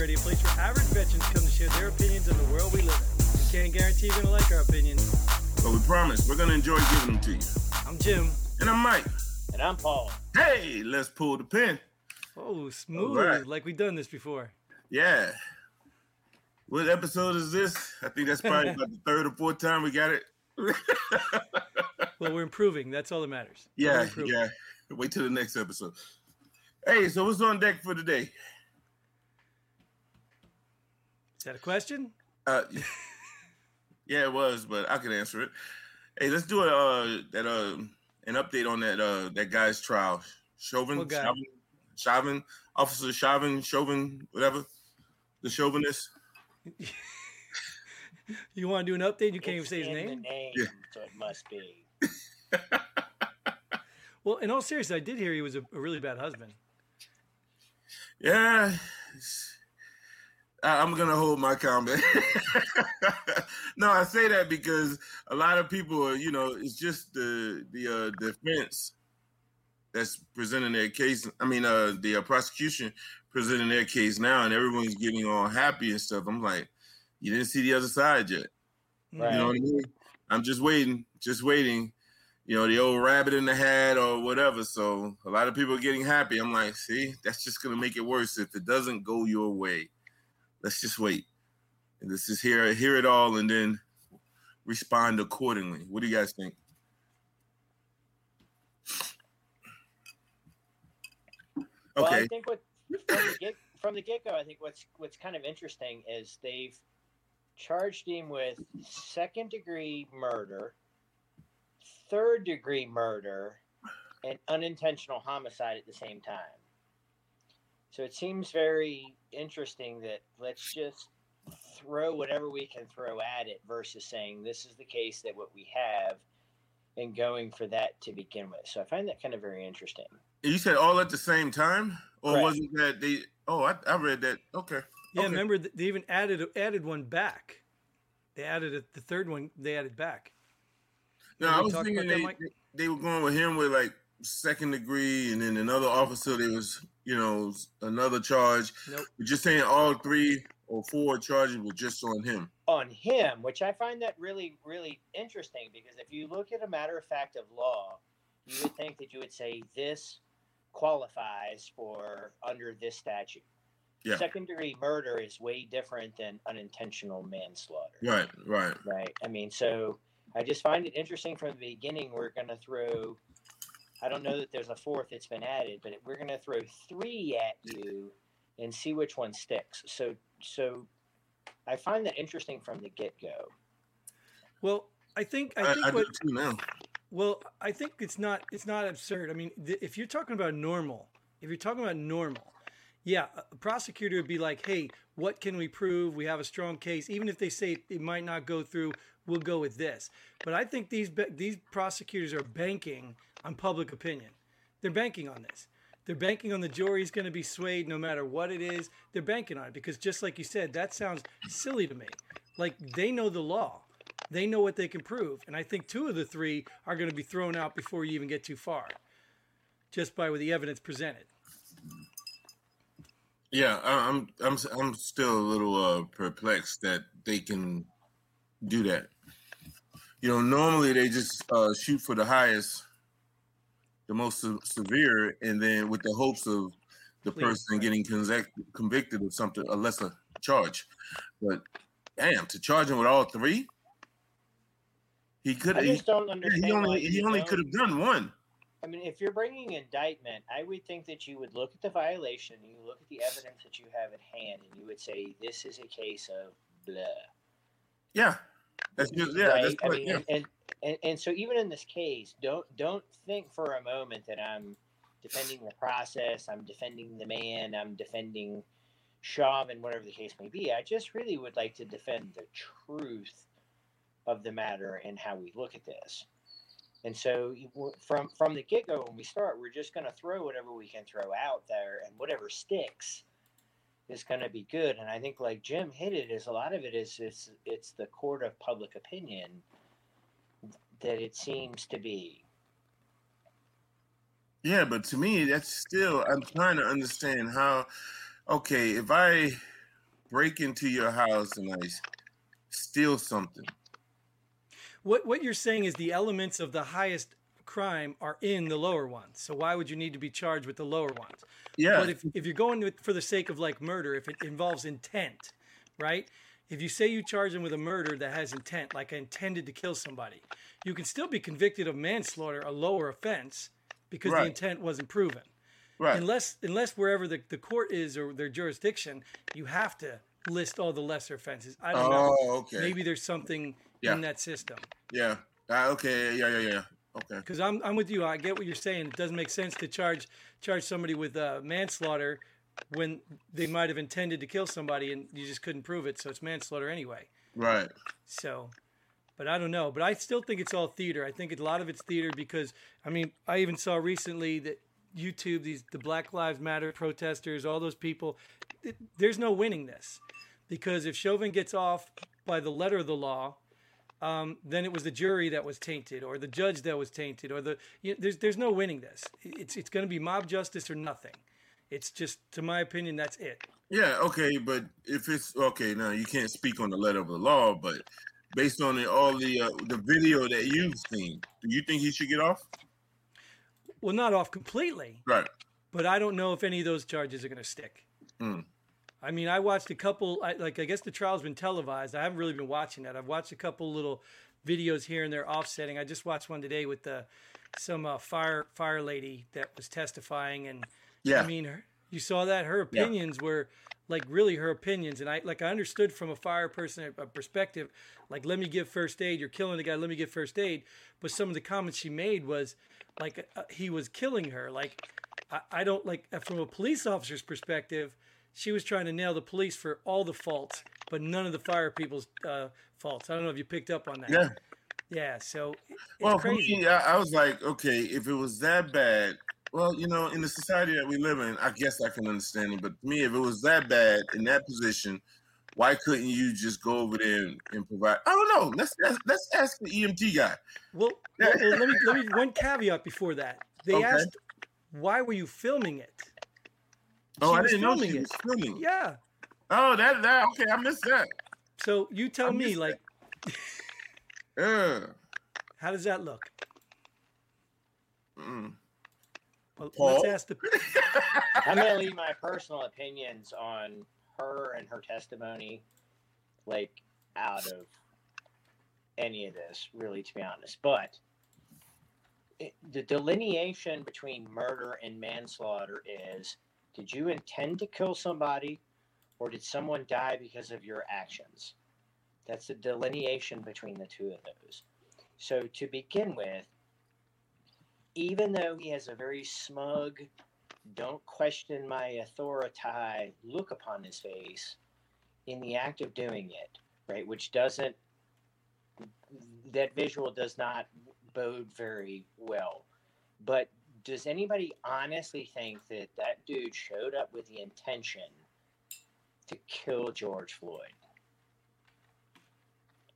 Radio, a place where average veterans come to share their opinions on the world we live in. We can't guarantee you're going to like our opinions. But we promise we're going to enjoy giving them to you. I'm Jim. And I'm Mike. And I'm Paul. Hey, let's pull the pin. Oh, smooth. Alright. Like we've done this before. Yeah. What episode is this? I think that's probably about the third or fourth time we got it. Well, we're improving. That's all that matters. Yeah, yeah. Wait till the next episode. Hey, so what's on deck for today? Is that a question? Uh, yeah, it was, but I can answer it. Hey, let's do a uh, that uh, an update on that uh, that guy's trial. Chauvin, guy? Chauvin, Chauvin, Officer Chauvin, Chauvin, whatever, the chauvinist. You want to do an update? You can't even say his in name. The name, Yeah. so it must be. Well, in all seriousness, I did hear he was a, a really bad husband. Yeah, it's- I- I'm gonna hold my comment. no, I say that because a lot of people are, you know, it's just the the uh, defense that's presenting their case. I mean, uh, the uh, prosecution presenting their case now, and everyone's getting all happy and stuff. I'm like, you didn't see the other side yet. Right. You know what I mean? I'm just waiting, just waiting. You know, the old rabbit in the hat or whatever. So a lot of people are getting happy. I'm like, see, that's just gonna make it worse if it doesn't go your way. Let's just wait. And this is hear hear it all and then respond accordingly. What do you guys think? Okay. Well, I think what from the get from the get go, I think what's what's kind of interesting is they've charged him with second degree murder, third degree murder, and unintentional homicide at the same time. So it seems very interesting that let's just throw whatever we can throw at it versus saying this is the case that what we have and going for that to begin with. So I find that kind of very interesting. You said all at the same time? Or Right. wasn't that they oh I, I read that. Okay. Yeah, Okay. remember they even added added one back. They added a, the third one. They added back. No, I was thinking about that, they, they were going with him with like second degree, and then another officer. There was, you know, another charge. Nope. But just saying all three or four charges were just on him. on him, which I find that really, really interesting because if you look at a matter of fact of law, you would think that you would say this qualifies for under this statute. Yeah. Second degree murder is way different than unintentional manslaughter. Right, right. Right. I mean, so I just find it interesting from the beginning. We're going to throw, I don't know that there's a fourth that's been added, but we're going to throw three at you and see which one sticks. So, so I find that interesting from the get go. Well, I think I I, think I do what too now. Well, I think it's not it's not absurd. I mean, th- if you're talking about normal, if you're talking about normal, yeah, a prosecutor would be like, "Hey, what can we prove? We have a strong case. Even if they say it might not go through, we'll go with this." But I think these these prosecutors are banking on public opinion. They're banking on this. They're banking on the jury's going to be swayed no matter what it is. They're banking on it because just like you said, that sounds silly to me. Like they know the law. They know what they can prove. And I think two of the three are going to be thrown out before you even get too far, just by the evidence presented. Yeah, I'm I'm I'm still a little uh, perplexed that they can do that. You know, normally they just uh, shoot for the highest, the most se- severe, and then with the hopes of the person getting convic- convicted of something, a lesser charge. But damn, to charge him with all three, he could. I just don't understand. he only he only could have done one. I mean, if you're bringing indictment, I would think that you would look at the violation, and you look at the evidence that you have at hand, and you would say this is a case of blah. Yeah, that's just yeah. right? That's I mean, yeah. and, and, and so even in this case, don't don't think for a moment that I'm defending the process, I'm defending the man, I'm defending Chauvin, whatever the case may be. I just really would like to defend the truth of the matter and how we look at this. And so from from the get go, when we start, we're just going to throw whatever we can throw out there, and whatever sticks is going to be good. And I think, like Jim hit it, is a lot of it is it's it's the court of public opinion that it seems to be. Yeah, but to me, that's still, I'm trying to understand how, okay, if I break into your house and I steal something. What what you're saying is the elements of the highest crime are in the lower ones. So why would you need to be charged with the lower ones? Yeah. But if, if you're going with, for the sake of like murder, if it involves intent, right? If you say you charge them with a murder that has intent, like I intended to kill somebody, you can still be convicted of manslaughter, a lower offense, because Right. the intent wasn't proven. right. Unless unless wherever the, the court is or their jurisdiction, you have to list all the lesser offenses. I don't know. Oh, okay. Maybe there's something Yeah. in that system. Yeah. Ah, okay. Yeah, yeah, yeah. Okay. Because I'm, I'm with you. I get what you're saying. It doesn't make sense to charge charge somebody with uh, manslaughter when they might have intended to kill somebody and you just couldn't prove it. So it's manslaughter anyway. Right. So, but I don't know. But I still think it's all theater. I think a lot of it's theater because I mean I even saw recently that YouTube these the Black Lives Matter protesters, all those people. It, there's no winning this because if Chauvin gets off by the letter of the law, um, then it was the jury that was tainted, or the judge that was tainted, or the you there's there's no winning this. It's it's going to be mob justice or nothing. It's just, to my opinion, that's it. Yeah. Okay. But if it's okay, now you can't speak on the letter of the law, but based on the, all the uh, the video that you've seen, do you think he should get off? Well, not off completely, Right. but I don't know if any of those charges are going to stick. Mm. I mean, I watched a couple. I, like, I guess the trial's been televised. I haven't really been watching that. I've watched a couple little videos here and there offsetting. I just watched one today with the some uh, fire fire lady that was testifying, and Yeah. I mean, her, you saw that her Yeah. opinions were like really her opinions, and I like I understood from a fire person a perspective, like let me give first aid. You're killing the guy. Let me give first aid. But some of the comments she made was like uh, he was killing her. Like I, I don't like uh, from a police officer's perspective. She was trying to nail the police for all the faults, but none of the fire people's uh, faults. I don't know if you picked up on that. Yeah. Yeah. So it's Well, crazy. me, I, I was like, okay, if it was that bad, well, you know, in the society that we live in, I guess I can understand it. But to me, if it was that bad in that position, why couldn't you just go over there and, and provide? I don't know. Let's let's, let's ask the EMT guy. Well, well, well, let me let me one caveat before that. They Okay. asked, "Why were you filming it?" Oh, She I was didn't know filming she it. was filming. Yeah. Oh, that that okay. I missed that. So you tell me, missed like, Yeah. how does that look? Mm. Well, Paul? let's ask the. I'm going to leave my personal opinions on her and her testimony, like out of any of this, really, to be honest. But it, the delineation between murder and manslaughter is: did you intend to kill somebody, or did someone die because of your actions? That's the delineation between the two of those. So to begin with, even though he has a very smug don't question my authority look upon his face in the act of doing it, right? Which doesn't, that visual does not bode very well. But does anybody honestly think that that dude showed up with the intention to kill George Floyd?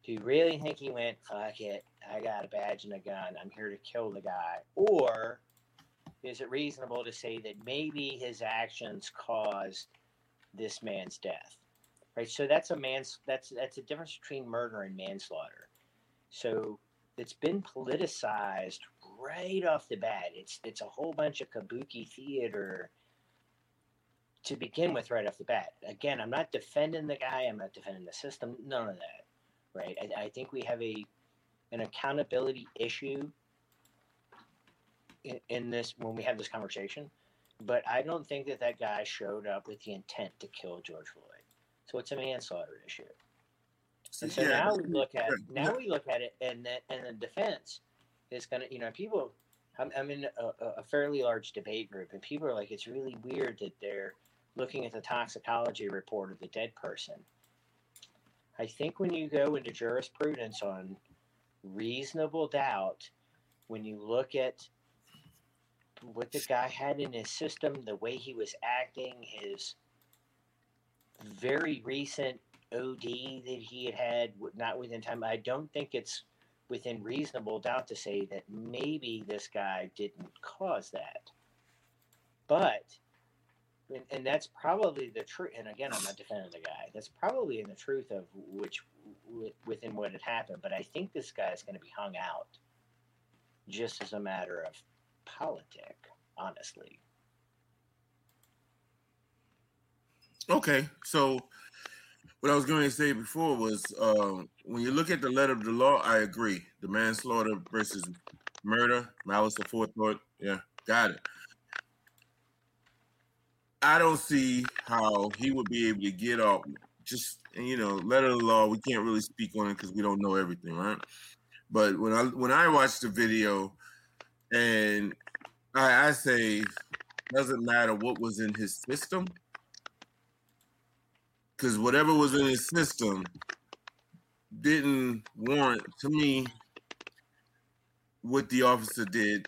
Do you really think he went, fuck it, I got a badge and a gun, I'm here to kill the guy? Or is it reasonable to say that maybe his actions caused this man's death? Right. So that's a man's that's that's a difference between murder and manslaughter. So it's been politicized right off the bat. It's it's a whole bunch of kabuki theater to begin with right off the bat. Again, I'm not defending the guy. I'm not defending the system. None of that. Right. I, I think we have a an accountability issue in, in this when we have this conversation. But I don't think that that guy showed up with the intent to kill George Floyd. So it's a manslaughter issue. And so Yeah. now we look at now we look at it, and that and the defense going to you know people. I'm, I'm in a, a fairly large debate group, and people are like, it's really weird that they're looking at the toxicology report of the dead person. I think when you go into jurisprudence on reasonable doubt, when you look at what the guy had in his system, the way he was acting, his very recent OD that he had had, not within time, I don't think it's within reasonable doubt to say that maybe this guy didn't cause that. But and, and that's probably the truth. And again, I'm not defending the guy. That's probably in the truth of which within what had happened. But I think this guy is going to be hung out just as a matter of politic, honestly. Okay, so what I was going to say before was uh, when you look at the letter of the law, I agree. The manslaughter versus murder, malice aforethought. Yeah, got it. I don't see how he would be able to get off. Just you know, letter of the law. We can't really speak on it because we don't know everything, right? But when I when I watched the video, and I, I say, doesn't matter what was in his system because whatever was in his system didn't warrant to me what the officer did.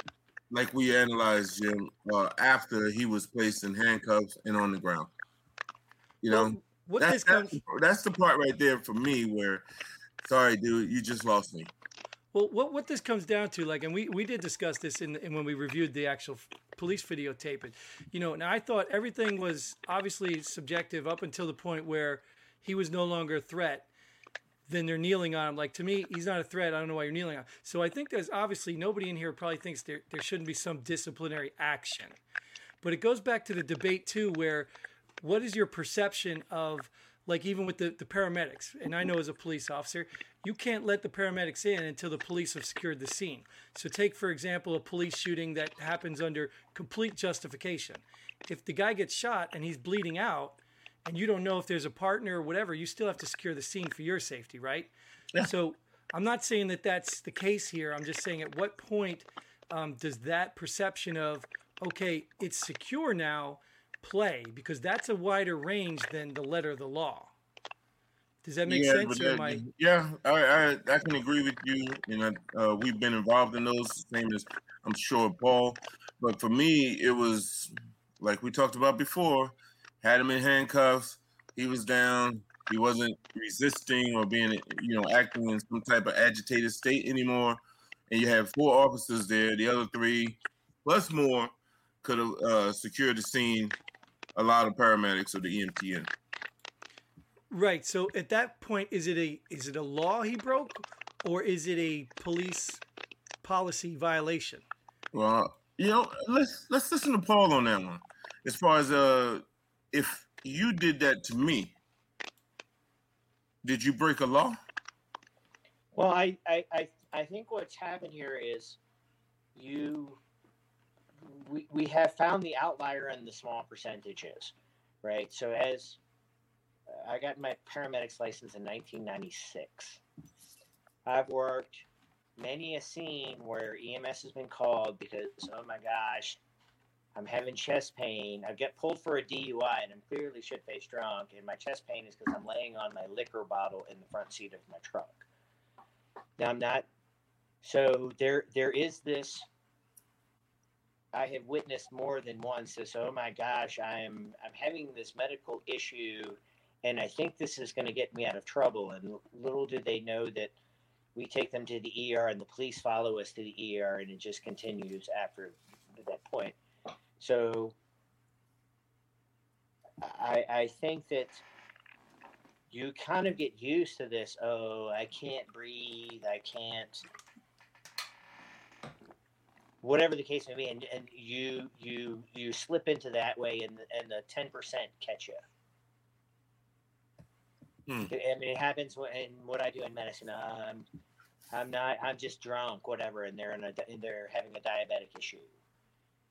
Like we analyzed Jim uh, after he was placed in handcuffs and on the ground. You know? well, what that's, that's, that's the part right there for me where sorry dude you just lost me. Well, what what this comes down to, like, and we we did discuss this in, in when we reviewed the actual police videotape, and you know, and I thought everything was obviously subjective up until the point where he was no longer a threat. Then they're kneeling on him. Like to me, he's not a threat. I don't know why you're kneeling on. Him. So I think there's obviously nobody in here probably thinks there there shouldn't be some disciplinary action, but it goes back to the debate too, where what is your perception of like even with the, the paramedics and i know as a police officer you can't let the paramedics in until the police have secured the scene. So take for example a police shooting that happens under complete justification. If the guy gets shot and he's bleeding out and you don't know if there's a partner or whatever you still have to secure the scene for your safety right? Yeah. so i'm not saying that that's the case here. I'm just saying at what point um, does that perception of okay it's secure now play? Because that's a wider range than the letter of the law. Does that make yeah, sense? That, I... Yeah, I, I, I can agree with you. You know, uh, we've been involved in those, same as I'm sure Paul. But for me, it was like we talked about before. Had him in handcuffs. He was down. He wasn't resisting or being, you know, acting in some type of agitated state anymore. And you have four officers there. The other three, plus more, could have uh, secured the scene a lot of paramedics or the EMTN. Right. So at that point, is it a is it a law he broke, or is it a police policy violation? Well, you know, let's let's listen to Paul on that one. As far as uh, if you did that to me, did you break a law? Well, I I I, I think what's happened here is you we, we have found the outlier in the small percentages, right? So as I got my paramedics license in 1996, I've worked many a scene where EMS has been called because oh my gosh, I'm having chest pain. I get pulled for a DUI and I'm clearly shit faced drunk, and my chest pain is because I'm laying on my liquor bottle in the front seat of my truck. Now I'm not. So there there is this I have witnessed more than once this. Oh my gosh, I'm I'm having this medical issue, and I think this is going to get me out of trouble. And little did they know that we take them to the ER, and the police follow us to the ER, and it just continues after that point. So I I think that you kind of get used to this. Oh, I can't breathe. I can't whatever the case may be, and, and you you you slip into that way, and and the ten percent catch you. Hmm. I mean, it happens in what I do in medicine. Um, I'm not. I'm just drunk, whatever, and they're in a they're having a diabetic issue.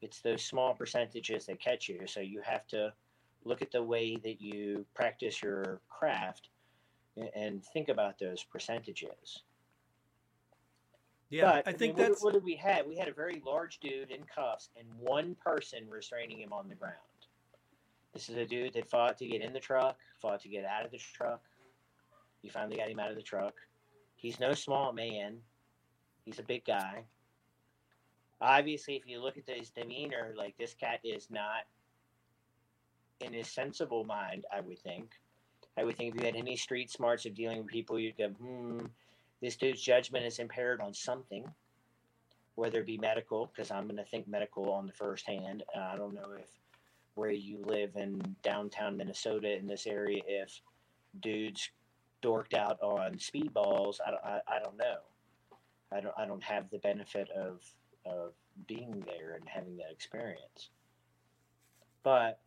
It's those small percentages that catch you, so you have to look at the way that you practice your craft and think about those percentages. Yeah, but, I think I mean, that's what, what, did we have? We had a very large dude in cuffs and one person restraining him on the ground. This is a dude that fought to get in the truck, fought to get out of the truck. You finally got him out of the truck. He's no small man. He's a big guy. Obviously, if you look at his demeanor, like this cat is not in his sensible mind, I would think. I would think if you had any street smarts of dealing with people, you'd go, hmm, this dude's judgment is impaired on something, whether it be medical, because I'm going to think medical on the first hand. I don't know if where you live in downtown Minnesota in this area if dudes dorked out on speedballs. I don't, I, I don't know. I don't I don't have the benefit of of being there and having that experience. But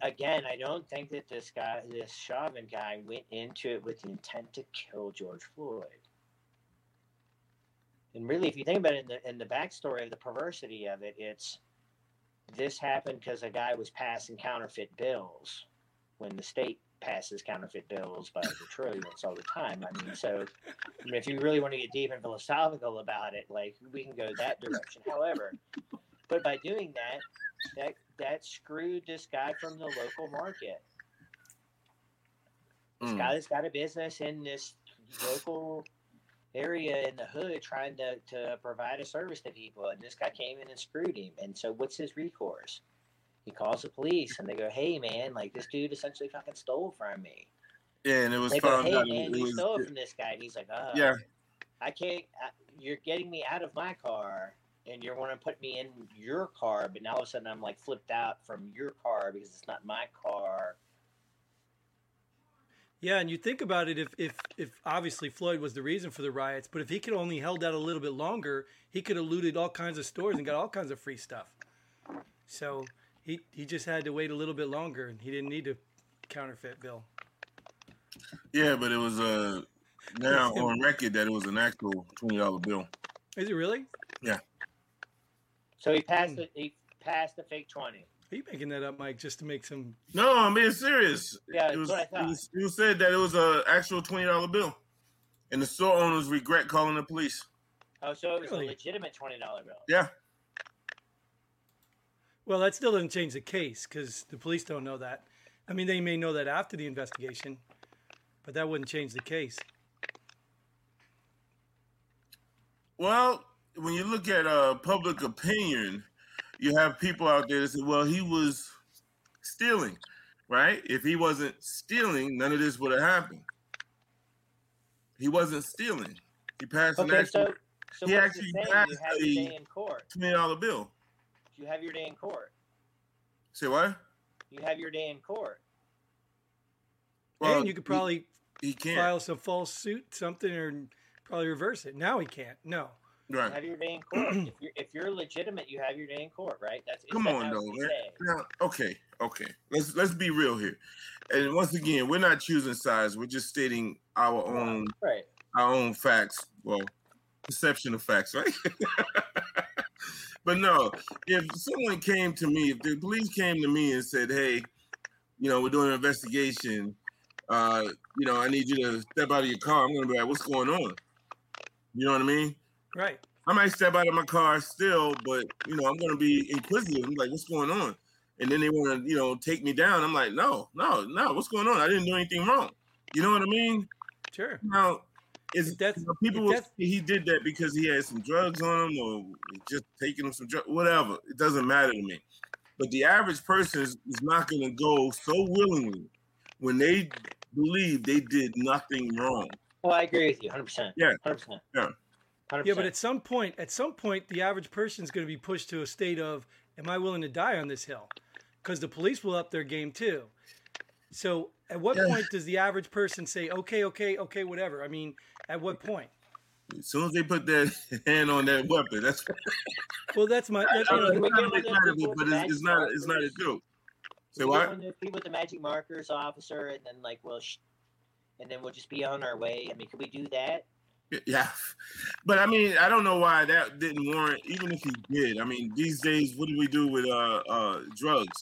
again, I don't think that this guy, this Chauvin guy, went into it with the intent to kill George Floyd. And really, if you think about it in the in the backstory of the perversity of it, it's this happened because a guy was passing counterfeit bills when the state passes counterfeit bills by the trillions all the time. I mean, so I mean, if you really want to get deep and philosophical about it, like we can go that direction. However, but by doing that, that that screwed this guy from the local market. This Mm. guy that's got a business in this local area in the hood trying to, to provide a service to people and this guy came in and screwed him. And so what's his recourse? He calls the police and they go hey man like this dude essentially fucking stole from me. Yeah, and it was they go found hey out. man you was, stole from this guy. And he's like oh yeah, i can't I, you're getting me out of my car and you're want to put me in your car. But now all of a sudden i'm like flipped out from your car because it's not my car Yeah, and you think about it if if if obviously Floyd was the reason for the riots, but if he could only held out a little bit longer, he could have looted all kinds of stores and got all kinds of free stuff. So he he just had to wait a little bit longer, and he didn't need to counterfeit bill. yeah, but it was uh now on record that it was an actual twenty dollar bill. Is it really? Yeah. So he passed it he passed the fake 20 Are you making that up, Mike, just to make some? No, I'm being serious. Yeah, it was, what I it thought. was. It said that it was a actual twenty dollar bill, and the store owners regret calling the police. oh so it was Really? a legitimate $20 bill Yeah, Well, that still doesn't change the case because the police don't know that. I mean, they may know that after the investigation, but that wouldn't change the case. Well, when you look at uh, public opinion, you have people out there that say, "Well, he was stealing, right? If he wasn't stealing, none of this would have happened. He wasn't stealing. He passed an Okay, actual so so he actually it saying? You passed have your a- day in court. twenty dollar bill. You have your day in court. Say what? You have your day in court. and you could probably he, he can't. file some false suit, something, or probably reverse it. Now he can't. No. You right. have your day in court. if you're if you're legitimate, you have your day in court, right? That's Come on, though, what we man. say? Now, okay, okay. Let's let's be real here. And once again, we're not choosing sides. We're just stating our own Right. our own facts. Well, perception of facts, right? but no, if someone came to me, if the police came to me and said, "Hey, you know, we're doing an investigation. Uh, you know, I need you to step out of your car," I'm gonna be like, "What's going on?" You know what I mean? Right. I might step out of my car still, but you know, I'm gonna be inquisitive. I'm like, what's going on? And then they want to, you know, take me down. I'm like, no, no, no, what's going on? I didn't do anything wrong. You know what I mean? Sure. Now, is If that's- you know, people will say he did that because he had some drugs on him or just taking him some drugs, whatever. It doesn't matter to me. But the average person is, is not gonna go so willingly when they believe they did nothing wrong. Well, I agree with you, hundred percent. Yeah. hundred percent. Yeah. Hundred Yeah, but at some point, at some point, the average person is going to be pushed to a state of, "Am I willing to die on this hill?" Because the police will up their game too. So, at what Yeah. point does the average person say, "Okay, okay, okay, whatever"? I mean, at what point? As soon as they put that hand on that weapon, that's Well, that's my. That's I what don't know, it's not of a those bit, people but it's, it's not it's not a joke. Say what? get one people with the magic markers officer, and then like, well, sh- and then we'll just be on our way. I mean, could we do that? Yeah, but I mean, I don't know why that didn't warrant. Even if he did, I mean, these days, what do we do with uh uh drugs?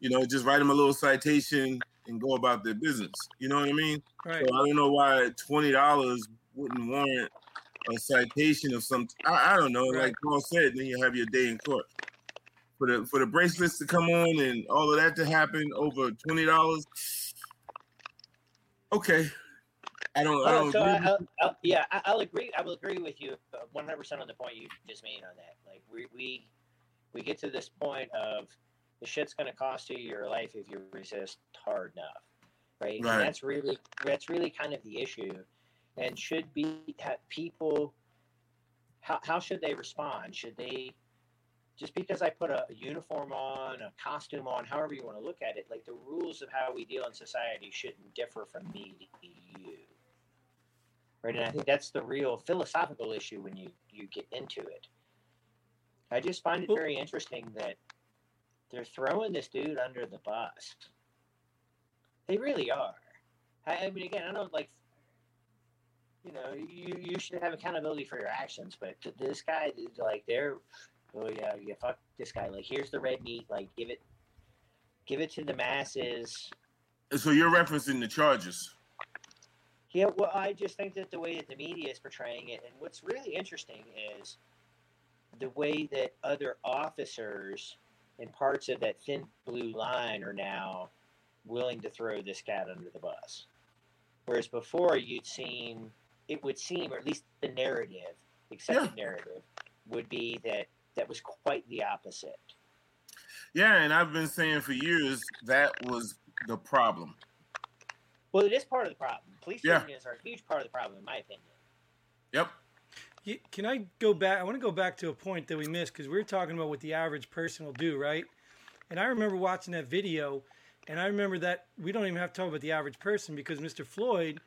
You know, just write them a little citation and go about their business. You know what I mean? right. So I don't know why twenty dollars wouldn't warrant a citation of some. I, I don't know. Right. Like Paul said, then you have your day in court. For the for the bracelets to come on and all of that to happen over twenty dollars. Okay, I don't. I don't. so I, I'll, I'll, yeah, I, I'll agree. I will agree with you uh, one hundred percent on the point you just made on that. Like we we we get to this point of the shit's going to cost you your life if you resist hard enough, right? Right. And that's really that's really kind of the issue, and should be people. How how should they respond? Should they just because I put a, a, uniform on, a costume on, however you want to look at it, like the rules of how we deal in society shouldn't differ from me to you. Right. And I think that's the real philosophical issue when you, you get into it. I just find it very interesting that they're throwing this dude under the bus. They really are. I, I mean, again, I don't like you know, you, you should have accountability for your actions. But this guy, is like, they're, oh yeah, yeah, fuck this guy. Like, here's the red meat. Like, give it, give it to the masses. So you're referencing the charges. Yeah, well, I just think that the way that the media is portraying it, and what's really interesting is the way that other officers in parts of that thin blue line are now willing to throw this cat under the bus. Whereas before, you'd seen it would seem, or at least the narrative, accepted yeah. narrative, would be that that was quite the opposite. Yeah, and I've been saying for years that was the problem. Well, it is part of the problem. Police yeah. unions are a huge part of the problem, in my opinion. Yep. Can I go back? I want to go back to a point that we missed because we were talking about what the average person will do, right? And I remember watching that video, and I remember that we don't even have to talk about the average person because Mr. Floyd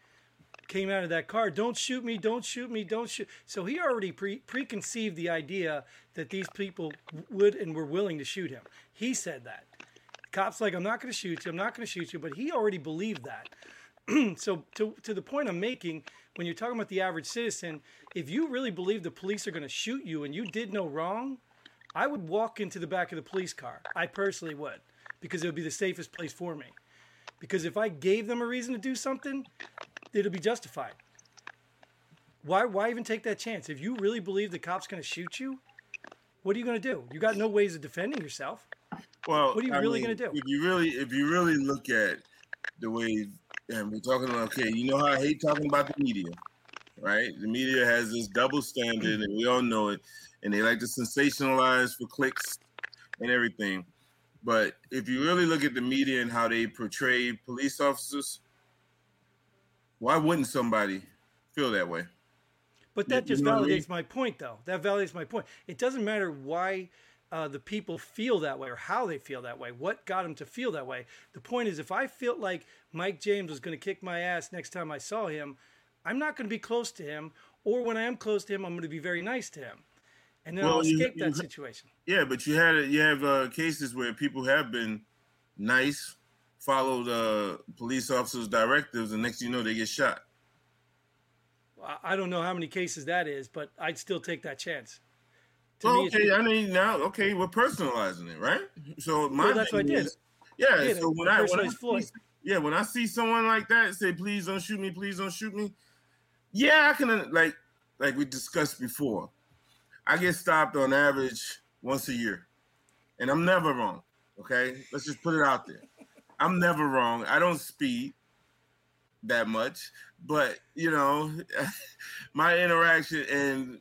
came out of that car. Don't shoot me! Don't shoot me! Don't shoot. So he already pre- preconceived the idea that these people would and were willing to shoot him. He said that. Cops like, I'm not going to shoot you. I'm not going to shoot you. But he already believed that. so to to the point I'm making, when you're talking about the average citizen, if you really believe the police are going to shoot you and you did no wrong, I would walk into the back of the police car. I personally would, because it would be the safest place for me. Because if I gave them a reason to do something, it'll be justified. Why why even take that chance? If you really believe the cop's going to shoot you, what are you going to do? You got no ways of defending yourself. Well, what are you I really going to do? If you really if you really look at the way and we're talking about okay, you know how I hate talking about the media, right? The media has this double standard and we all know it and they like to sensationalize for clicks and everything. But if you really look at the media and how they portray police officers, why wouldn't somebody feel that way? But that just validates I mean? my point, though. That validates my point. It doesn't matter why uh, the people feel that way or how they feel that way. What got them to feel that way? The point is, if I felt like Mike James was going to kick my ass next time I saw him, I'm not going to be close to him. Or when I am close to him, I'm going to be very nice to him, and then well, I'll escape you, that you, situation. Yeah, but you had you have uh, cases where people have been nice follow the police officers' directives, and next you know they get shot. I don't know how many cases that is, but I'd still take that chance. Well, oh, okay, I mean now, okay, we're personalizing it, right? So my well, that's what I did. Is, yeah, did so when I, when I see, yeah, when I see someone like that say, "Please don't shoot me, please don't shoot me," yeah, I can uh, like like we discussed before. I get stopped on average once a year, and I'm never wrong. Okay, let's just put it out there. I'm never wrong. I don't speed that much, but you know, my interaction and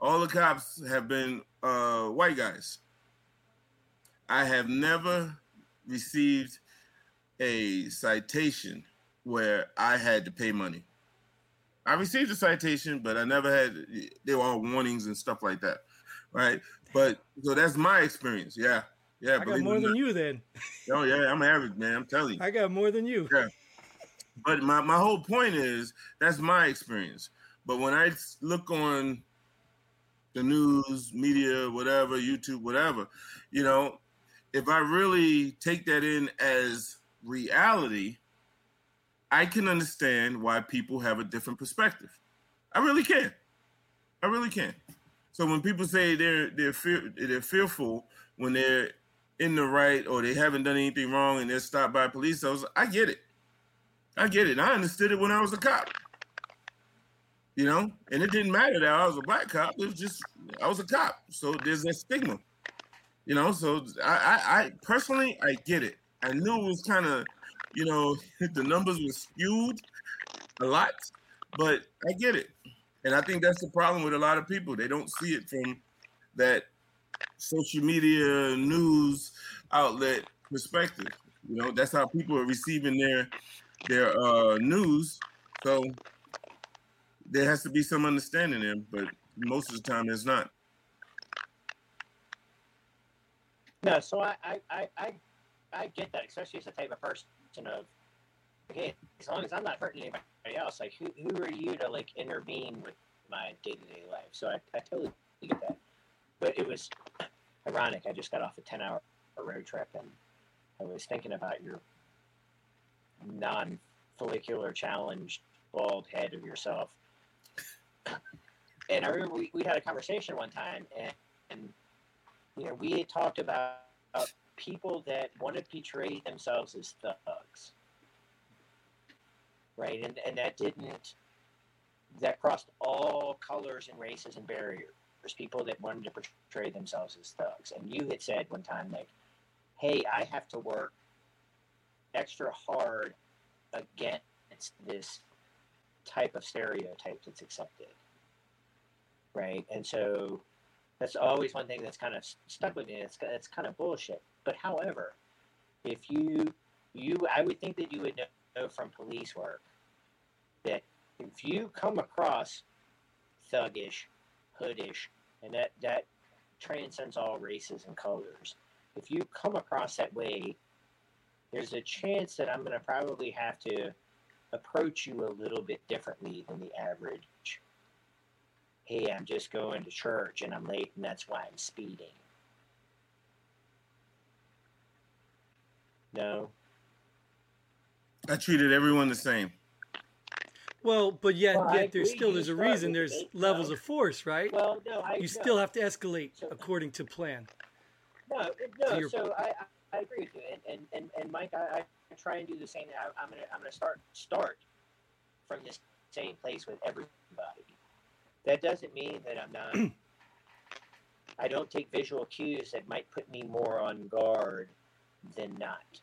all the cops have been uh, white guys. I have never received a citation where I had to pay money. I received a citation, but I never had. They were all warnings and stuff like that, right? But so that's my experience. Yeah, yeah, I got more than not. you then. Oh yeah, I'm average, man. I'm telling you. I got more than you. Yeah. But my, my whole point is that's my experience. But when I look on the news, media, whatever, YouTube, whatever, you know, if I really take that in as reality, I can understand why people have a different perspective. I really can. I really can. So when people say they're they're fear, they're fearful when they're in the right or they haven't done anything wrong and they're stopped by police officers, I get it. I get it. I understood it when I was a cop. You know, and it didn't matter that I was a black cop. It was just I was a cop. So there's that stigma. You know, so I, I, I personally I get it. I knew it was kind of, you know, the numbers were skewed a lot, but I get it. And I think that's the problem with a lot of people. They don't see it from that social media news outlet perspective. You know, that's how people are receiving their their uh, news. So there has to be some understanding there, but most of the time there's not. No, so I, I, I, I, get that, especially as a type of person of, okay, as long as I'm not hurting anybody else, like who, who are you to like intervene with my day to day life? So I, I totally get that. But it was ironic. I just got off a 10 hour road trip and I was thinking about your non follicular challenged bald head of yourself. And I remember we, we had a conversation one time and, and you know, we had talked about people that want to portray themselves as thugs. Right? And, and that didn't, that crossed all colors and races and barriers. People that wanted to portray themselves as thugs. And you had said one time, like, hey, I have to work extra hard against this type of stereotype that's accepted. Right? And so that's always one thing that's kind of stuck with me. It's, it's kind of bullshit. But however, if you, you, I would think that you would know from police work that if you come across thuggish, hoodish, and that, that transcends all races and colors, if you come across that way, there's a chance that I'm going to probably have to approach you a little bit differently than the average. Hey, I'm just going to church and I'm late and that's why I'm speeding. No. I treated everyone the same. Well, but yet, Well, yet there's agree. still there's a reason there's levels no. of force, right? Well, no, I you no. still have to escalate So- according to plan. No, no. your- So I, I, I agree with you, and and, and, and Mike, I, I try and do the same. I, I'm gonna I'm gonna start start from this same place with everybody. That doesn't mean that I'm not. I don't take visual cues that might put me more on guard than not.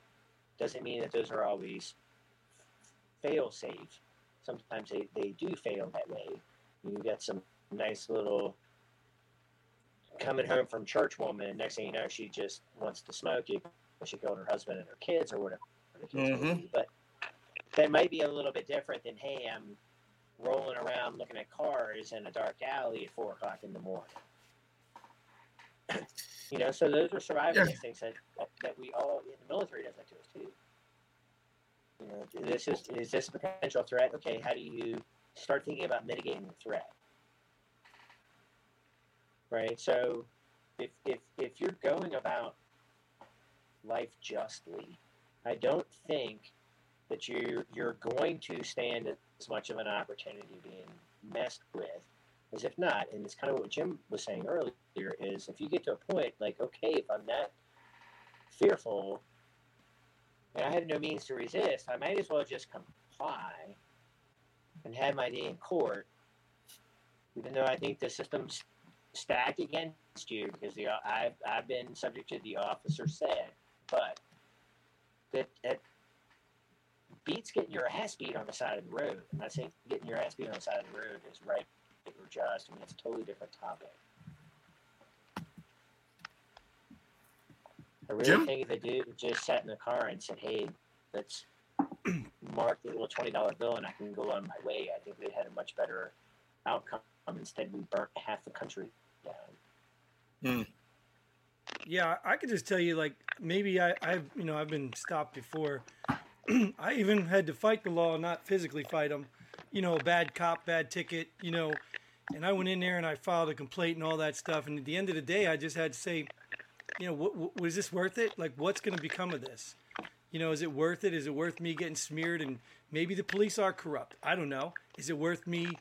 Doesn't mean that those are always fail safe. Sometimes they, they do fail that way. You get some nice little coming home from church woman, and next thing you know, she just wants to smoke you. She killed her husband and her kids, or whatever the case may Mhm. But that might be a little bit different than, hey, I'm rolling around looking at cars in a dark alley at four o'clock in the morning. you know, so those are survival Yeah. instincts that, that, that we all in the military does that to us too. You know, this is is this a potential threat? Okay, how do you start thinking about mitigating the threat? right? So if if if you're going about life justly, I don't think that you you're going to stand as much of an opportunity being messed with as if not. And it's kind of what Jim was saying earlier is if you get to a point like, okay, if I'm that fearful and I have no means to resist, I might as well just comply and have my day in court. Even though I think the system's stacked against you because the I've I've been subject to the officer said, but that that beats getting your ass beat on the side of the road. And I think getting your ass beat on the side of the road is right or just. I mean, it's a totally different topic. I really Jim? think if a dude just sat in the car and said, "Hey, let's mark the little twenty dollar bill and I can go on my way," I think they had a much better outcome. Instead, we burnt half the country down. Hmm. Yeah, I could just tell you, like maybe I, I've you know I've been stopped before. I even had to fight the law, not physically fight them. You know, a bad cop, bad ticket. You know, and I went in there and I filed a complaint and all that stuff. And at the end of the day, I just had to say, you know, what, what, was this worth it? Like, what's going to become of this? You know, is it worth it? Is it worth me getting smeared? And maybe the police are corrupt. I don't know. Is it worth me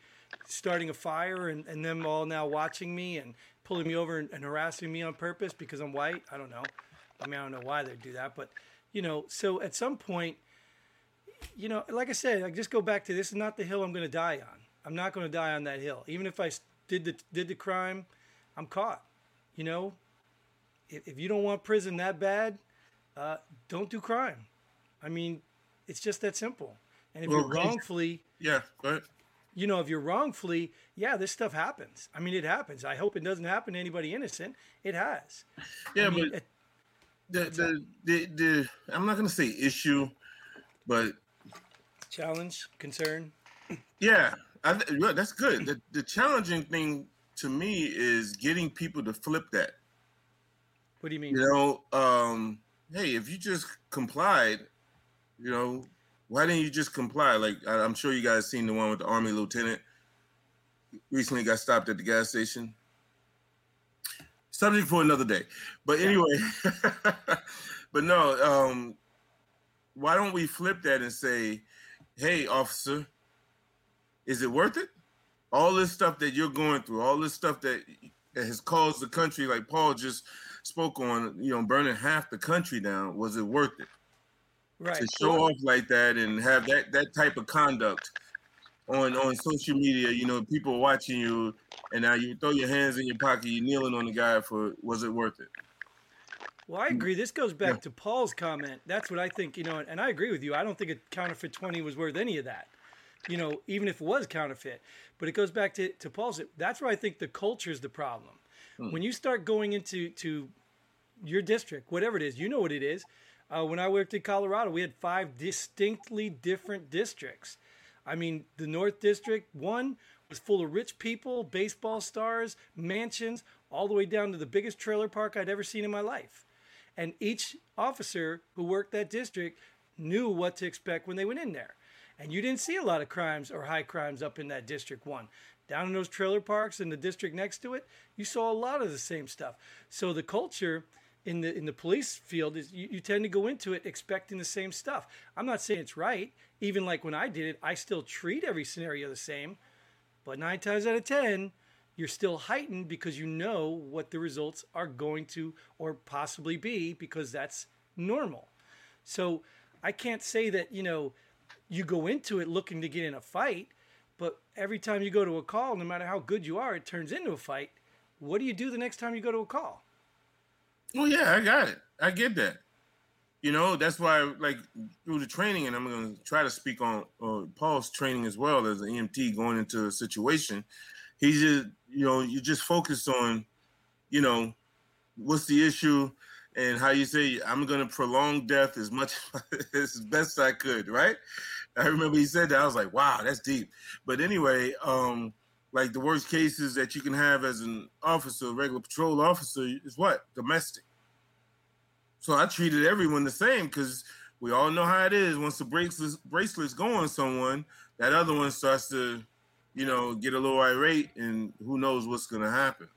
starting a fire and, and them all now watching me and pulling me over and, and harassing me on purpose because I'm white? I don't know. I mean, I don't know why they'd do that, but you know, so at some point, you know, like I said, I just go back to this is not the hill I'm going to die on. I'm not going to die on that hill. Even if I did the did the crime, I'm caught. You know, if, if you don't want prison that bad, uh, don't do crime. I mean, it's just that simple. And if Well, you're wrongfully, Yeah, go ahead. You know, if you're wrongfully, yeah, this stuff happens. I mean, it happens. I hope it doesn't happen to anybody innocent. It has. Yeah, I mean, but it- the, the the the I'm not gonna say issue, but challenge, concern. yeah, I, that's good. The the challenging thing to me is getting people to flip that. What do you mean? You know, um, hey, if you just complied, you know, why didn't you just comply? Like I, I'm sure you guys seen the one with the army lieutenant recently got stopped at the gas station. Subject for another day. But anyway, but no, um, why don't we flip that and say, hey, officer, is it worth it? All this stuff that you're going through, all this stuff that has caused the country, like Paul just spoke on, you know, burning half the country down, was it worth it? Right. To show off like that and have that that type of conduct on on social media, you know, people watching you, and now you throw your hands in your pocket, you're kneeling on the guy for was it worth it? Well, I agree. This goes back Yeah. to Paul's comment. That's what I think, you know, and I agree with you. I don't think a counterfeit 20 was worth any of that, you know, even if it was counterfeit. But it goes back to, to Paul's. That's where I think the culture is the problem. Hmm. When you start going into to your district, whatever it is, you know what it is. Uh, when I worked in Colorado, we had five distinctly different districts. I mean, the North District, one was full of rich people, baseball stars, mansions, all the way down to the biggest trailer park I'd ever seen in my life. And each officer who worked that district knew what to expect when they went in there. And you didn't see a lot of crimes or high crimes up in that District 1. Down in those trailer parks in the district next to it, you saw a lot of the same stuff. So the culture in the in the police field is you, you tend to go into it expecting the same stuff. I'm not saying it's right. Even like when I did it, I still treat every scenario the same. But nine times out of ten, you're still heightened because you know what the results are going to or possibly be because that's normal. So I can't say that, you know, you go into it looking to get in a fight, but every time you go to a call, no matter how good you are, it turns into a fight. What do you do the next time you go to a call? Oh yeah, I got it. I get that. You know, that's why like through the training, and I'm gonna try to speak on uh, Paul's training as well as an EMT going into a situation. He's just, you know, you just focus on, you know, what's the issue and how you say I'm gonna prolong death as much as best I could, right? I remember he said that. I was like, wow, that's deep. But anyway, um, like the worst cases that you can have as an officer, regular patrol officer, is what? Domestic. So I treated everyone the same because we all know how it is. Once the bracelets bracelets go on someone, that other one starts to, you know, get a little irate, and who knows what's gonna happen.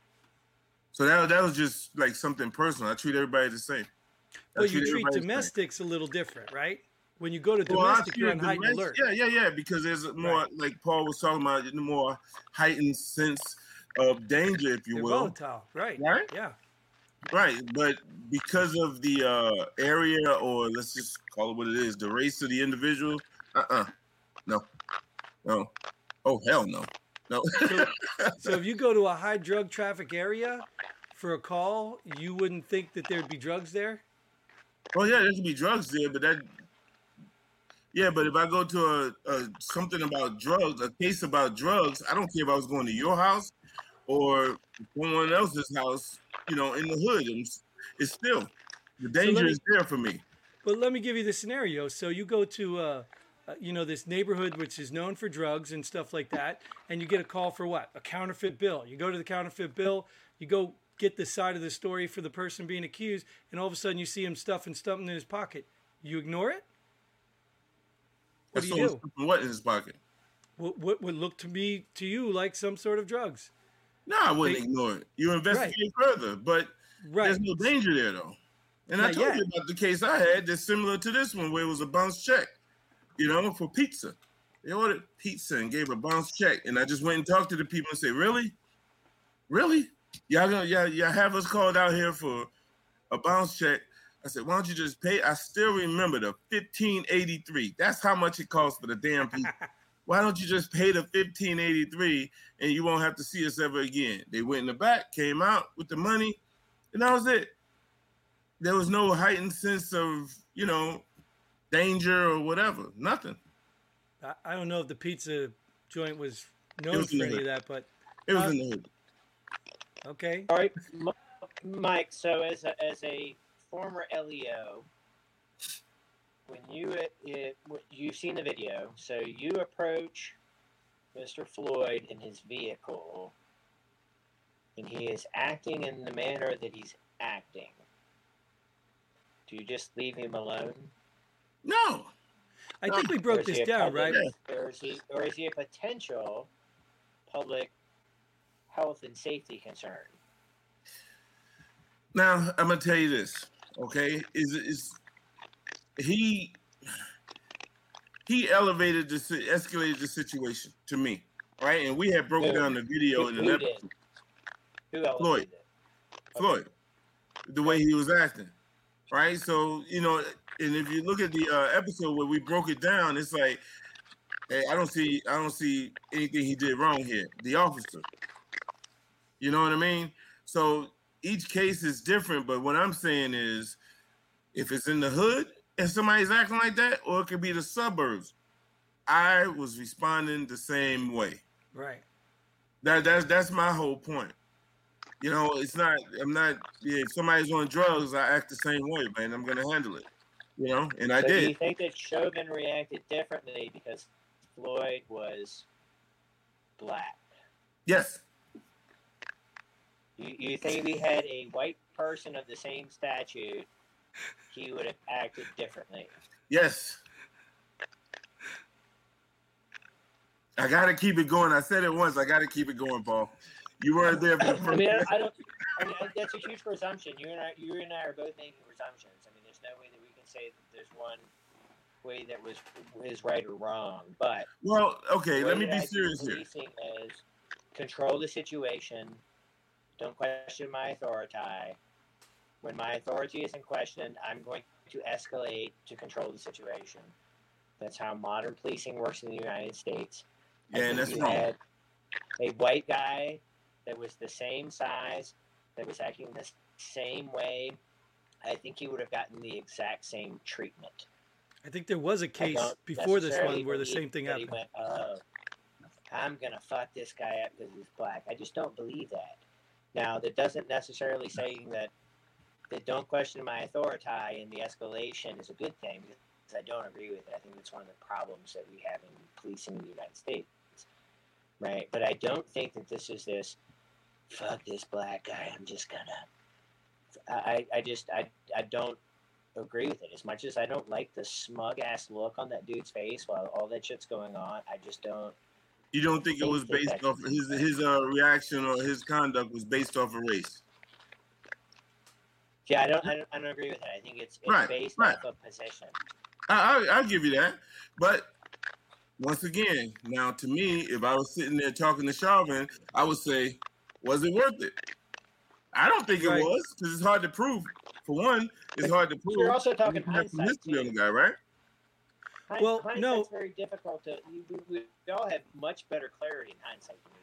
So that that was just like something personal. I treat everybody the same. I Well, you treat same. domestics a little different, right? When you go to Well, domestic, you're on heightened alert. Yeah, yeah, yeah. Because there's a more, like Paul was talking about, the more heightened sense of danger, if you They're will. volatile, right? Right? Yeah. Right, but because of the uh, area, or let's just call it what it is, the race of the individual, uh-uh, no, no, oh hell no, no. So, so if you go to a high drug traffic area for a call, you wouldn't think that there'd be drugs there. well, yeah, there could be drugs there, but that, yeah, but if I go to a, a something about drugs, a case about drugs, I don't care if I was going to your house or someone else's house, you know, in the hood. It's, it's still the danger me- is there for me. But let me give you the scenario. So you go to, uh, uh, you know, this neighborhood which is known for drugs and stuff like that, and you get a call for what? A counterfeit bill. You go to the counterfeit bill. You go get the side of the story for the person being accused, and all of a sudden you see him stuffing something in his pocket. You ignore it. What do you do? What in his pocket? What, what would look to me to you like some sort of drugs? No, I wouldn't They- ignore it. You investigate further, but Right. there's no danger there though. And I told yet. you about the case I had that's similar to this one, where it was a bounce check, you know, for pizza. They ordered pizza and gave a bounce check, and I just went and talked to the people and said, "Really, really, y'all gonna y'all, y'all have us called out here for a bounce check?" I said, "Why don't you just pay?" I still remember the fifteen eighty three. That's how much it costs for the damn pizza. Why don't you just pay the fifteen eighty three and you won't have to see us ever again? They went in the back, came out with the money, and that was it. There was no heightened sense of you know danger or whatever. Nothing. I, I don't know if the pizza joint was known was for any of that, but It was Uh, in the hood. okay. All right, Mike. So as a, as a former LEO, when you it, it, you've seen the video, so you approach Mr. Floyd in his vehicle, and he is acting in the manner that he's acting. Do you just leave him alone? No. I think we broke this down, public- right? Or is he or is he a potential public health and safety concern? Now I'm gonna tell you this, okay? Is is he he elevated the escalated the situation to me, right? And we had broken down the video in an episode. Floyd. Okay. Floyd, the way he was acting, right? So you know, and if you look at the uh, episode where we broke it down, it's like, hey, I don't see, I don't see anything he did wrong here. The officer, you know what I mean? So each case is different, but what I'm saying is, if it's in the hood and somebody's acting like that, or it could be the suburbs, I was responding the same way. Right. That that's that's my whole point. You know, it's not. I'm not. Yeah, if somebody's on drugs, I act the same way, man. I'm gonna handle it. You know, and I So Do you think that Chauvin reacted differently because Floyd was black? Yes, You, you think we had a white person of the same statute, he would have acted differently? yes. I gotta keep it going. I said it once. I gotta keep it going, Paul. You weren't there for the I mean, I, don't. I mean, that's a huge presumption. You and I, you and I are both making presumptions. I mean, there's no way that we can say that there's one way that was is right or wrong. But Well, okay. Let me be I serious here. Is control the situation. Don't question my authority. When my authority is in question, I'm going to escalate to control the situation. That's how modern policing works in the United States. I Yeah, and that's you wrong. had a white guy that was the same size, that was acting the same way. I think he would have gotten the exact same treatment. I think there was a case before this one where the same thing happened. went, oh, I'm gonna fuck this guy up because he's black. I just don't believe that. Now, that doesn't necessarily say that that don't question my authority and the escalation is a good thing because I don't agree with it. I think it's one of the problems that we have in policing in the United States, right? But I don't think that this is this fuck this black guy. I'm just gonna. I I just I I don't agree with it as much as I don't like the smug ass look on that dude's face while all that shit's going on. I just don't. You don't think it was based off his his uh, reaction or his conduct was based off of race? Yeah, I don't. I don't, I don't agree with that. I think it's, it's Right, based right. off of position. I, I I'll give you that, but once again, now to me, if I was sitting there talking to Chauvin, I would say, was it worth it? I don't think Right. it was because it's hard to prove. For one, it's hard to prove. You're also talking You have some hindsight. history on the guy, right? Hind- Well, hindsight's no. very difficult to. You, we, we we all have much better clarity in hindsight than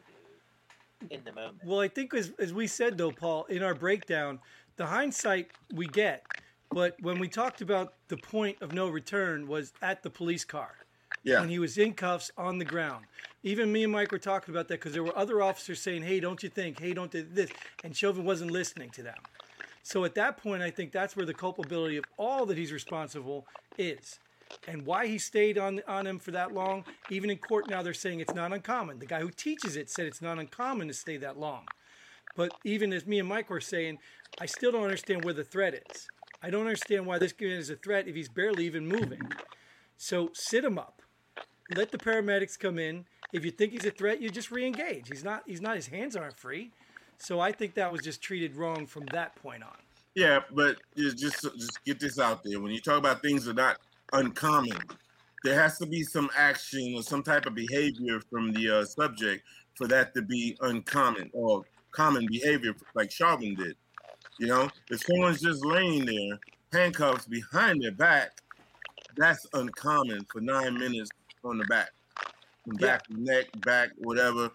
we do in the moment. Well, I think as, as we said though, Paul, in our breakdown, the hindsight we get, but when we talked about the point of no return was at the police car. Yeah. And he was in cuffs on the ground. Even me and Mike were talking about that because there were other officers saying, "Hey, don't you think? Hey, don't do this?" And Chauvin wasn't listening to them. So at that point, I think that's where the culpability of all that he's responsible is, and why he stayed on on him for that long. Even in court now, they're saying it's not uncommon. The guy who teaches it said it's not uncommon to stay that long. But even as me and Mike were saying, I still don't understand where the threat is. I don't understand why this guy is a threat if he's barely even moving. So sit him up. Let the paramedics come in. If you think he's a threat, you just re-engage. He's not. He's not. His hands aren't free. So I think that was just treated wrong from that point on. Yeah, but just just get this out there. When you talk about things that are not uncommon, there has to be some action or some type of behavior from the uh, subject for that to be uncommon or common behavior, like Chauvin did. You know, if someone's just laying there, handcuffs behind their back, that's uncommon for nine minutes on the back, back, neck, back, whatever.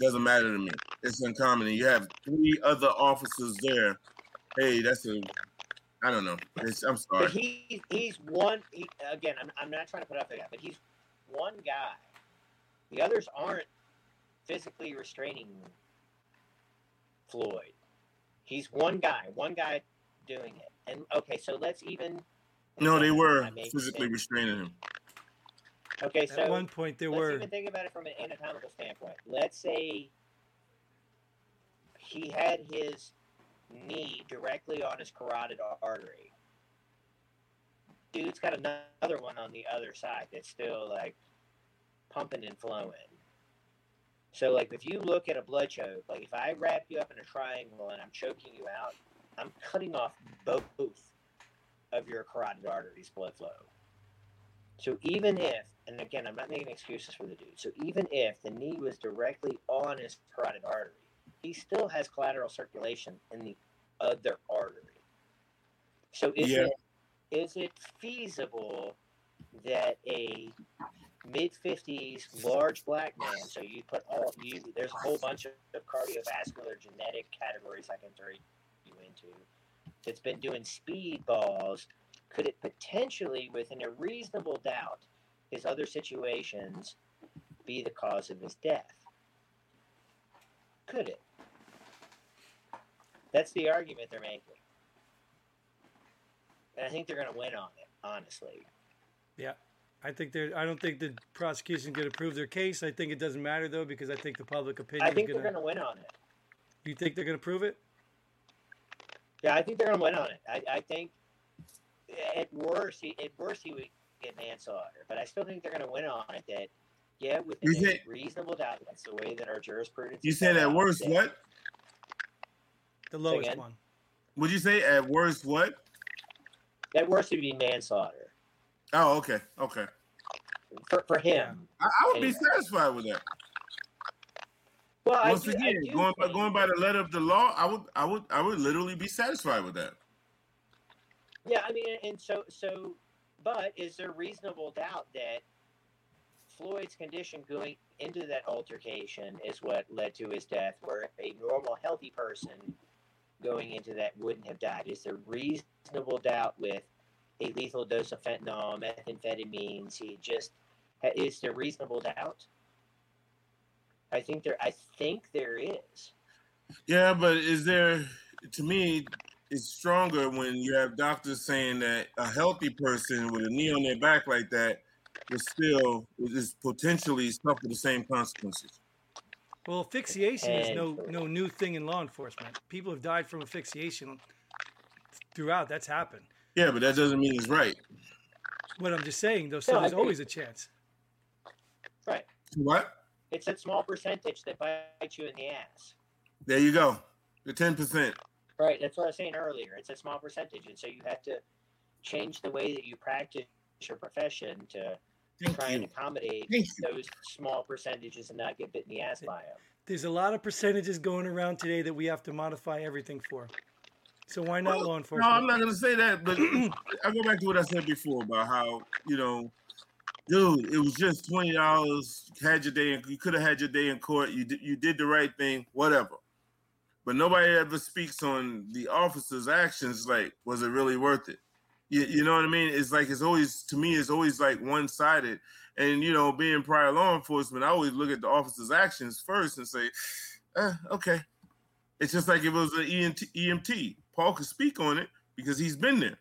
Doesn't matter to me. It's uncommon. And you have three other officers there hey, that's a, I don't know. It's, I'm sorry. But he he's one. He, again, I'm, I'm not trying to put up the guy, but he's one guy. The others aren't physically restraining Floyd. He's one guy, one guy doing it. And okay, so let's even. No, they were physically sense. restraining him. Okay, so At one point, there let's were. even think about it from an anatomical standpoint. Let's say he had his knee directly on his carotid artery. dude's got another one on the other side that's still like pumping and flowing. So, like, if you look at a blood choke, like if I wrap you up in a triangle and I'm choking you out, I'm cutting off both of your carotid arteries' blood flow. So, even if, and again, I'm not making excuses for the dude, so even if the knee was directly on his carotid artery, he still has collateral circulation in the other artery. So, is Yeah. it is it feasible that a mid fifties large black man, so you put all you there's a whole bunch of, cardiovascular genetic categories I can throw you into that's been doing speed balls, could it potentially, within a reasonable doubt, his other situations be the cause of his death? Could it? That's the argument they're making. And I think they're going to win on it, honestly. I think they're. I don't think the prosecution's going to prove their case. I think it doesn't matter though because I think the public opinion I think is they're going going to win on it. You think they're going to prove it? Yeah, I think they're going to win on it. I, I think at worst, he, at worst he would get manslaughter, but I still think they're going to win on it. That yeah, within You a think- reasonable doubt, that's the way that our jurisprudence. You is said set at worst that- what? The lowest again? one. Would you say at worst what? At worst, it'd be manslaughter Oh, okay, okay. for for him. I, I would be satisfied with that. Well, Once do- again, going by going by the letter of the law, I would I would I would literally be satisfied with that. Yeah, I mean, and so so, but is there reasonable doubt that Floyd's condition going into that altercation is what led to his death, where a normal, healthy person going into that wouldn't have died? Is there reasonable doubt with a lethal dose of fentanyl, methamphetamines? He just is there reasonable doubt? I think there. I think there is. Yeah, but is there to me it's stronger when you have doctors saying that a healthy person with a knee on their back like that will still is potentially suffer the same consequences. Well, asphyxiation is no no new thing in law enforcement. People have died from asphyxiation throughout. That's happened. Yeah, but that doesn't mean it's right. What I'm just saying, though, so No, there's always a chance. Right. What? It's a small percentage that bites you in the ass. There you go. The ten percent. Right. That's what I was saying earlier. It's a small percentage, and so you have to change the way that you practice your profession to Thank try and accommodate Thank you. those small percentages and not get bit in the ass by them. There's a lot of percentages going around today that we have to modify everything for. So why not Well, law enforcement? No. I'm not gonna say that, but I go back to what I said before about how you know, dude, it was just twenty dollars. Had your day, in, you could have had your day in court. You did, you did the right thing, whatever. But nobody ever speaks on the officer's actions. Like, was it really worth it? You, you know what I mean? It's like it's always to me, it's always like one sided. And you know, being prior law enforcement, I always look at the officer's actions first and say, eh, okay. It's just like if it was an EMT, EMT. Paul could speak on it because he's been there.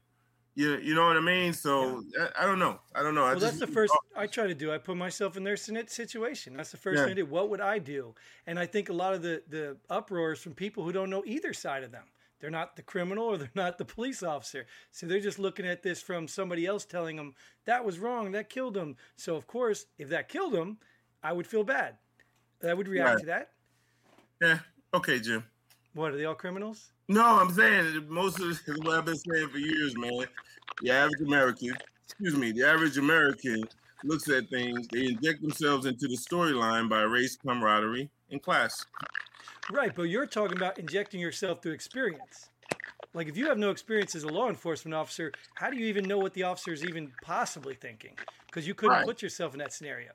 You, you know what I mean? So I, I don't know. I don't know. I Well, that's the first I try to do. I put myself in their situation. That's the first Yeah. thing I do. What would I do? And I think a lot of the the uproar is from people who don't know either side of them. They're not the criminal or they're not the police officer. So they're just looking at this from somebody else telling them that was wrong, that killed him. So of course, if that killed him, I would feel bad. I would react Right. to that. Yeah. Okay, Jim. What are they all criminals? No, I'm saying most of this is what I've been saying for years, man. The average American, excuse me, the average American looks at things, they inject themselves into the storyline by race, camaraderie, and class. Right, but you're talking about injecting yourself through experience. Like if you have no experience as a law enforcement officer, how do you even know what the officer is even possibly thinking? Because you couldn't Right. put yourself in that scenario.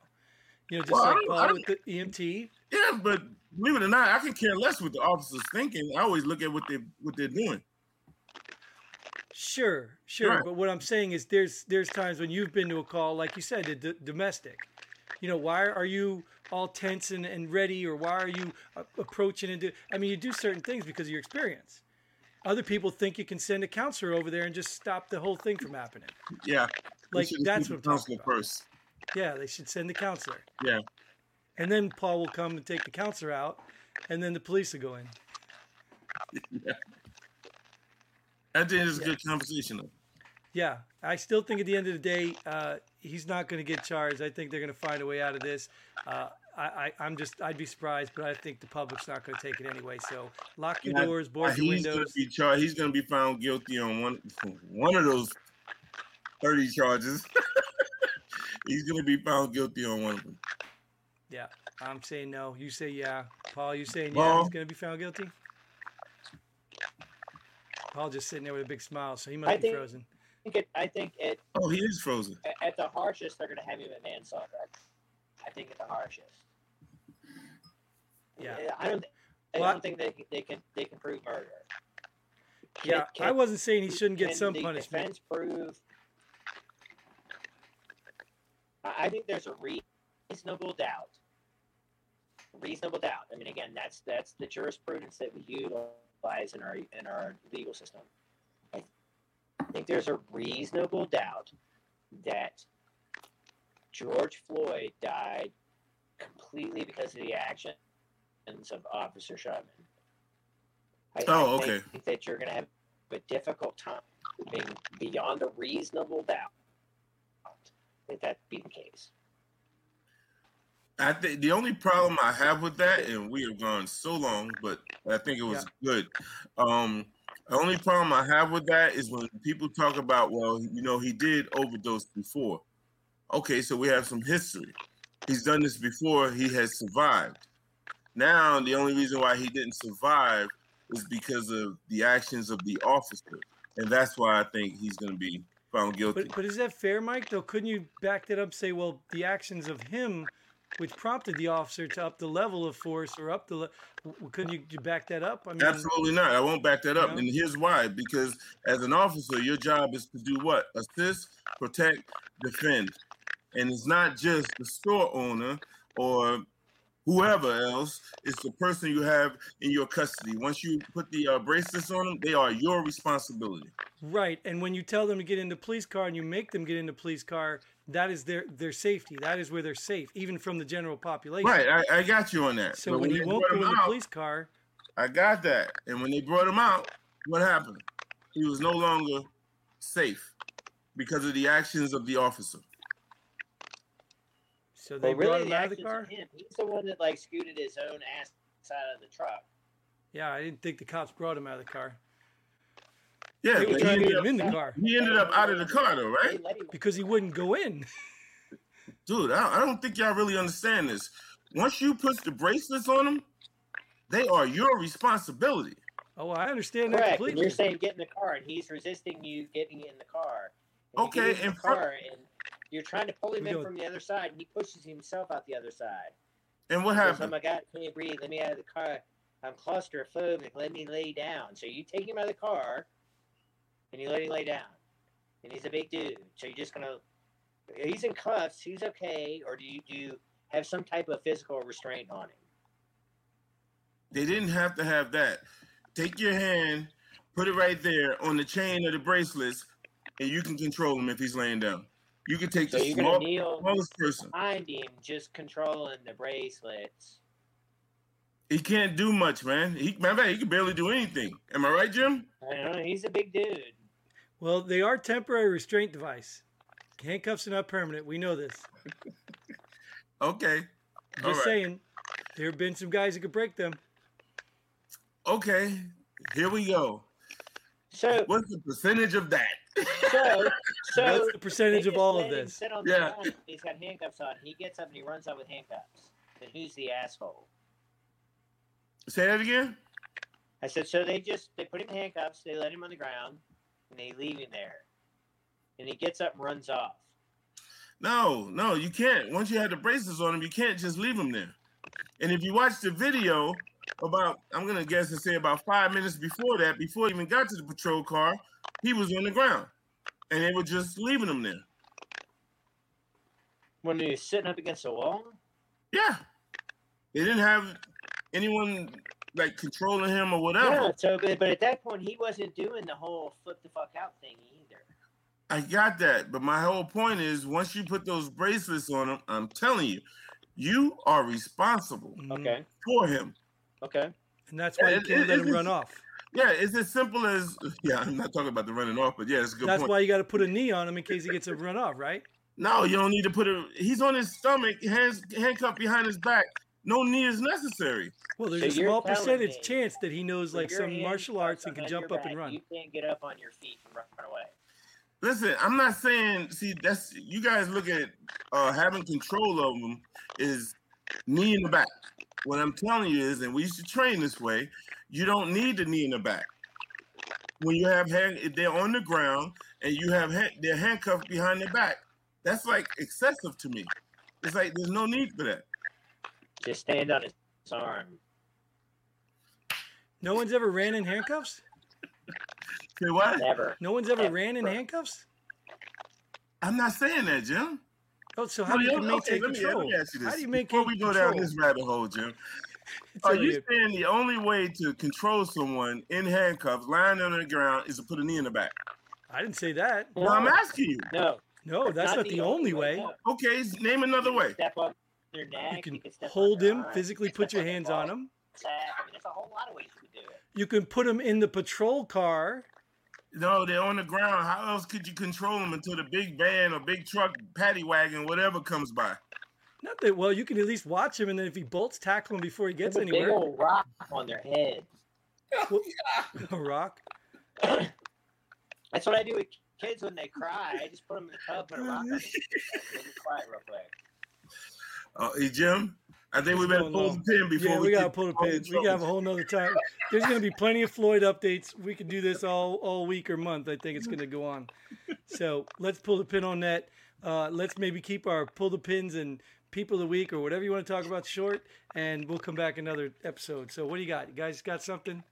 You know, just Well, like Paul with the EMT. Yeah, but believe it or not, I can care less what the officer's thinking. I always look at what they what they're doing. Sure, sure. Right. But what I'm saying is, there's there's times when you've been to a call, like you said, the d- domestic. You know, why are you all tense and, and ready, or why are you uh, approaching and do? I mean, you do certain things because of your experience. Other people think you can send a counselor over there and just stop the whole thing from happening. Yeah. Like that's what I'm talking about. first. Yeah, they should send the counselor. Yeah. And then Paul will come and take the counselor out, and then the police will go in. I think it's a Yeah. good conversation though. Yeah, I still think at the end of the day, uh, he's not going to get charged. I think they're going to find a way out of this. Uh, I, I, am just, I'd be surprised, but I think the public's not going to take it anyway. So lock your doors, board your he's windows. Gonna be char- he's going to be found guilty on one, one of those 30 charges. he's going to be found guilty on one of them. Yeah, I'm saying no. You say yeah. Paul, you saying yeah? He's going to be found guilty. Paul just sitting there with a big smile, so he must I be think, frozen. I think, it, I think it. Oh, he is frozen. At the harshest, they're going to have him at manslaughter. I think at the harshest. Yeah, I don't. I don't think they they can they can prove murder. Can, yeah, can, I wasn't saying he shouldn't get some punishment. Defense prove. I think there's a reasonable doubt. Reasonable doubt. I mean, again, that's that's the jurisprudence that we utilize in our in our legal system. I think there's a reasonable doubt that George Floyd died completely because of the actions of Officer Chauvin. I, oh, I okay. think that you're going to have a difficult time being beyond a reasonable doubt that that be the case. I think the only problem I have with that, and we have gone so long, but I think it was yeah. good. Um, the only problem I have with that is when people talk about, well, you know, he did overdose before. Okay, so we have some history. He's done this before. He has survived. Now, the only reason why he didn't survive is because of the actions of the officer, and that's why I think he's going to be found guilty. But, but is that fair, Mike? Though, couldn't you back that up? Say, well, the actions of him, which prompted the officer to up the level of force or up the, le- couldn't you, you back that up? I mean, absolutely not. I won't back that up, you know? and here's why: because as an officer, your job is to do what? Assist, protect, defend, and it's not just the store owner or whoever else is the person you have in your custody. Once you put the uh, bracelets on them, they are your responsibility. Right, and when you tell them to get in the police car and you make them get in the police car, that is their their safety. That is where they're safe, even from the general population. Right, I, I got you on that. So but when, when he won't go in the police car, I got that. And when they brought him out, what happened? He was no longer safe because of the actions of the officer. So they brought him out of the car. He's the one that like scooted his own ass out of the truck. Yeah, I didn't think the cops brought him out of the car. Yeah, they were trying to get him in the car. He ended up out of the car though, right? Because he wouldn't go in. Dude, I, I don't think y'all really understand this. Once you put the bracelets on them, they are your responsibility. Oh, I understand Correct. that completely. And you're saying get in the car, and he's resisting you getting in the car. And okay, in the car, and you're trying to pull him in from the other side, and he pushes himself out the other side. And what happens? Oh my God, can't breathe. Let me out of the car. I'm claustrophobic. Let me lay down. So you take him out of the car, and you let him lay down. And he's a big dude. So you're just gonna. He's in cuffs. He's okay. Or do you do you have some type of physical restraint on him? They didn't have to have that. Take your hand, put it right there on the chain of the bracelets, and you can control him if he's laying down. You can take so the small, smallest person behind him, just controlling the bracelets. He can't do much, man. He, man, he can barely do anything. Am I right, Jim? I know he's a big dude. Well, they are temporary restraint device. Handcuffs are not permanent. We know this. okay. Just right. saying, there have been some guys who could break them. Okay, here we go. So, what's the percentage of that? So, so what's the percentage of all of this? yeah, he's got handcuffs on. He gets up and he runs out with handcuffs. Then who's the asshole? Say that again. I said so. They just they put him in handcuffs. They let him on the ground, and they leave him there. And he gets up and runs off. No, no, you can't. Once you have the braces on him, you can't just leave him there. And if you watch the video, about I'm gonna guess and say about five minutes before that, before he even got to the patrol car, he was on the ground, and they were just leaving him there. When he was sitting up against the wall. Yeah, they didn't have anyone like controlling him or whatever. Yeah, so but, but at that point he wasn't doing the whole flip the fuck out thing either. I got that, but my whole point is once you put those bracelets on him, I'm telling you, you are responsible okay. for him. Okay. And that's why you can't let him run off. Yeah, it's as simple as yeah. I'm not talking about the running off, but yeah, it's a good That's point. why you got to put a knee on him in case he gets a run off, right? No, you don't need to put a. He's on his stomach, hands handcuffed behind his back. No knee is necessary. Well, there's So a small percentage me chance that he knows like some martial arts and can jump your up and run. You can't get up on your feet and run away. Listen, I'm not saying. See, that's you guys look at uh, having control of them is knee in the back. What I'm telling you is, and we used to train this way. You don't need the knee in the back. When you have hand, they're on the ground and you have hand, they're handcuffed behind their back. That's like excessive to me. It's like there's no need for that. Just stand on his arm. No one's ever ran in handcuffs. Say what? Never. No one's ever Ever. ran in handcuffs. I'm not saying that, Jim. Oh, so how No, do you you- maintain okay, let me- control? me How do you maintain Before we go control? down this rabbit hole, Jim, It's are only you a- saying the only way to control someone in handcuffs, lying on the ground, is to put a knee in the back? I didn't say that. Well, I'm asking you. No. No, that's not, the, only way. no. Okay, name another way. Step up their neck. You can step on hold him, arm, physically put your hands on him. sack. I mean, there's a whole lot of ways to do it. You can put him in the patrol car. No, they're on the ground. How else could you control them until the big van or big truck, paddy wagon, whatever comes by? Not that well, you can at least watch him, and then if he bolts, tackle him before he gets Put a big anywhere. old rock on their head. A rock. That's what I do with kids when they cry. I just put them in the tub, put a rock on them, and they get quiet real quick. Uh, hey, Jim, I think we better pull no. the pin before Yeah, we, we gotta pull the all in pins. We can have a whole nother time. There's gonna be plenty of Floyd updates. We could do this all all week or month. I think it's gonna go on. So let's pull the pin on that. Uh, let's maybe keep our pull the pins and people of the week or whatever you want to talk about short, and we'll come back another episode. So what do you got? You guys got something?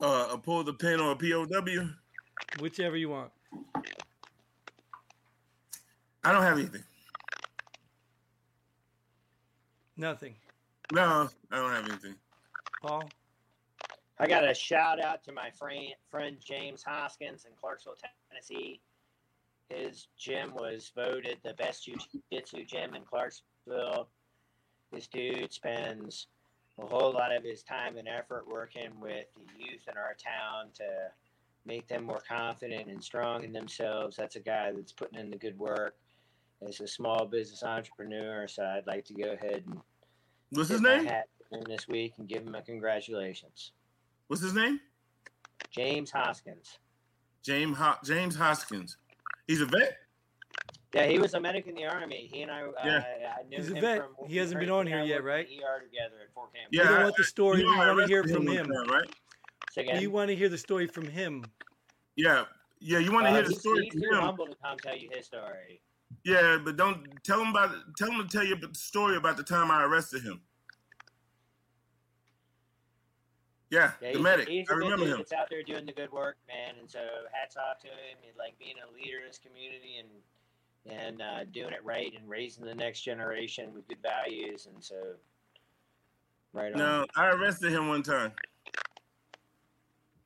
Uh, a pull the pin or a POW. Whichever you want. I don't have anything. Nothing. No, I don't have anything. Paul. I got a shout out to my friend, friend James Hoskins in Clarksville, Tennessee. His gym was voted the best jiu-jitsu gym in Clarksville. This dude spends a whole lot of his time and effort working with the youth in our town to make them more confident and strong in themselves. That's a guy that's putting in the good work as a small business entrepreneur. So I'd like to go ahead and What's his name? this week and give him a congratulations. What's his name? James Hoskins. James Ho- James Hoskins. He's a vet. Yeah, he was a medic in the army. He and I, uh, Yeah. I knew He's a him vet. from He hasn't been on here yet, in right? ER together at Fort Campbell. Yeah, we don't want the story. You We know, I want to hear from one him. right? So again, We want to hear the story from him. Yeah, yeah. You want to uh, hear the story he's from too him? humble to come tell you his story. Yeah, but don't tell him about. Tell him to tell you the story about the time I arrested him. Yeah, Yeah, the medic. I remember him. that's out there doing the good work, man. And so hats off to him. And like being a leader in his community and and uh, doing it right and raising the next generation with good values. And so, right on. No, I arrested him one time.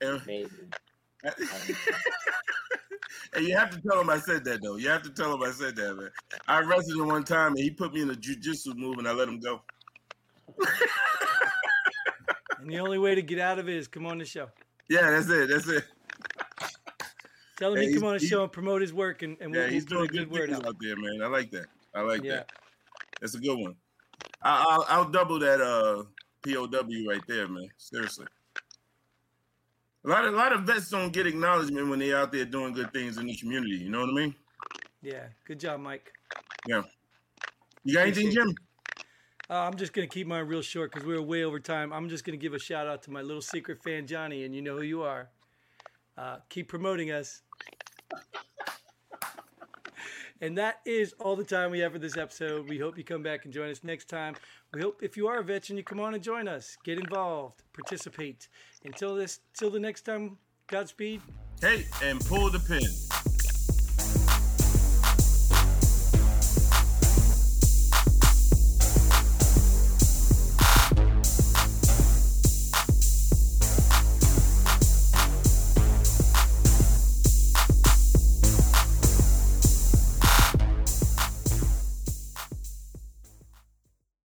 And, and you have to tell him I said that though. You have to tell him I said that, man. I arrested him one time and he put me in a jujitsu move and I let him go. And the only way to get out of it is come on the show. Yeah, that's it. That's it. Tell him Yeah, he come on the show and promote his work, and, and Yeah, we'll, he's doing a good word out. out there, man. I like that. I like Yeah. that. That's a good one. I, I'll I'll double that uh POW right there, man. Seriously. A lot of a lot of vets don't get acknowledgement when they're out there doing good things in the community. You know what I mean? Yeah, good job, Mike. Yeah. You got anything, Appreciate Jim? Uh, I'm just gonna keep mine real short because we are way over time. I'm just gonna give a shout out to my little secret fan Johnny, and you know who you are. Uh, keep promoting us. And that is all the time we have for this episode. We hope you come back and join us next time. We hope if you are a veteran, you come on and join us. Get involved, participate. Until this, till the next time. Godspeed. Hey, and pull the pin.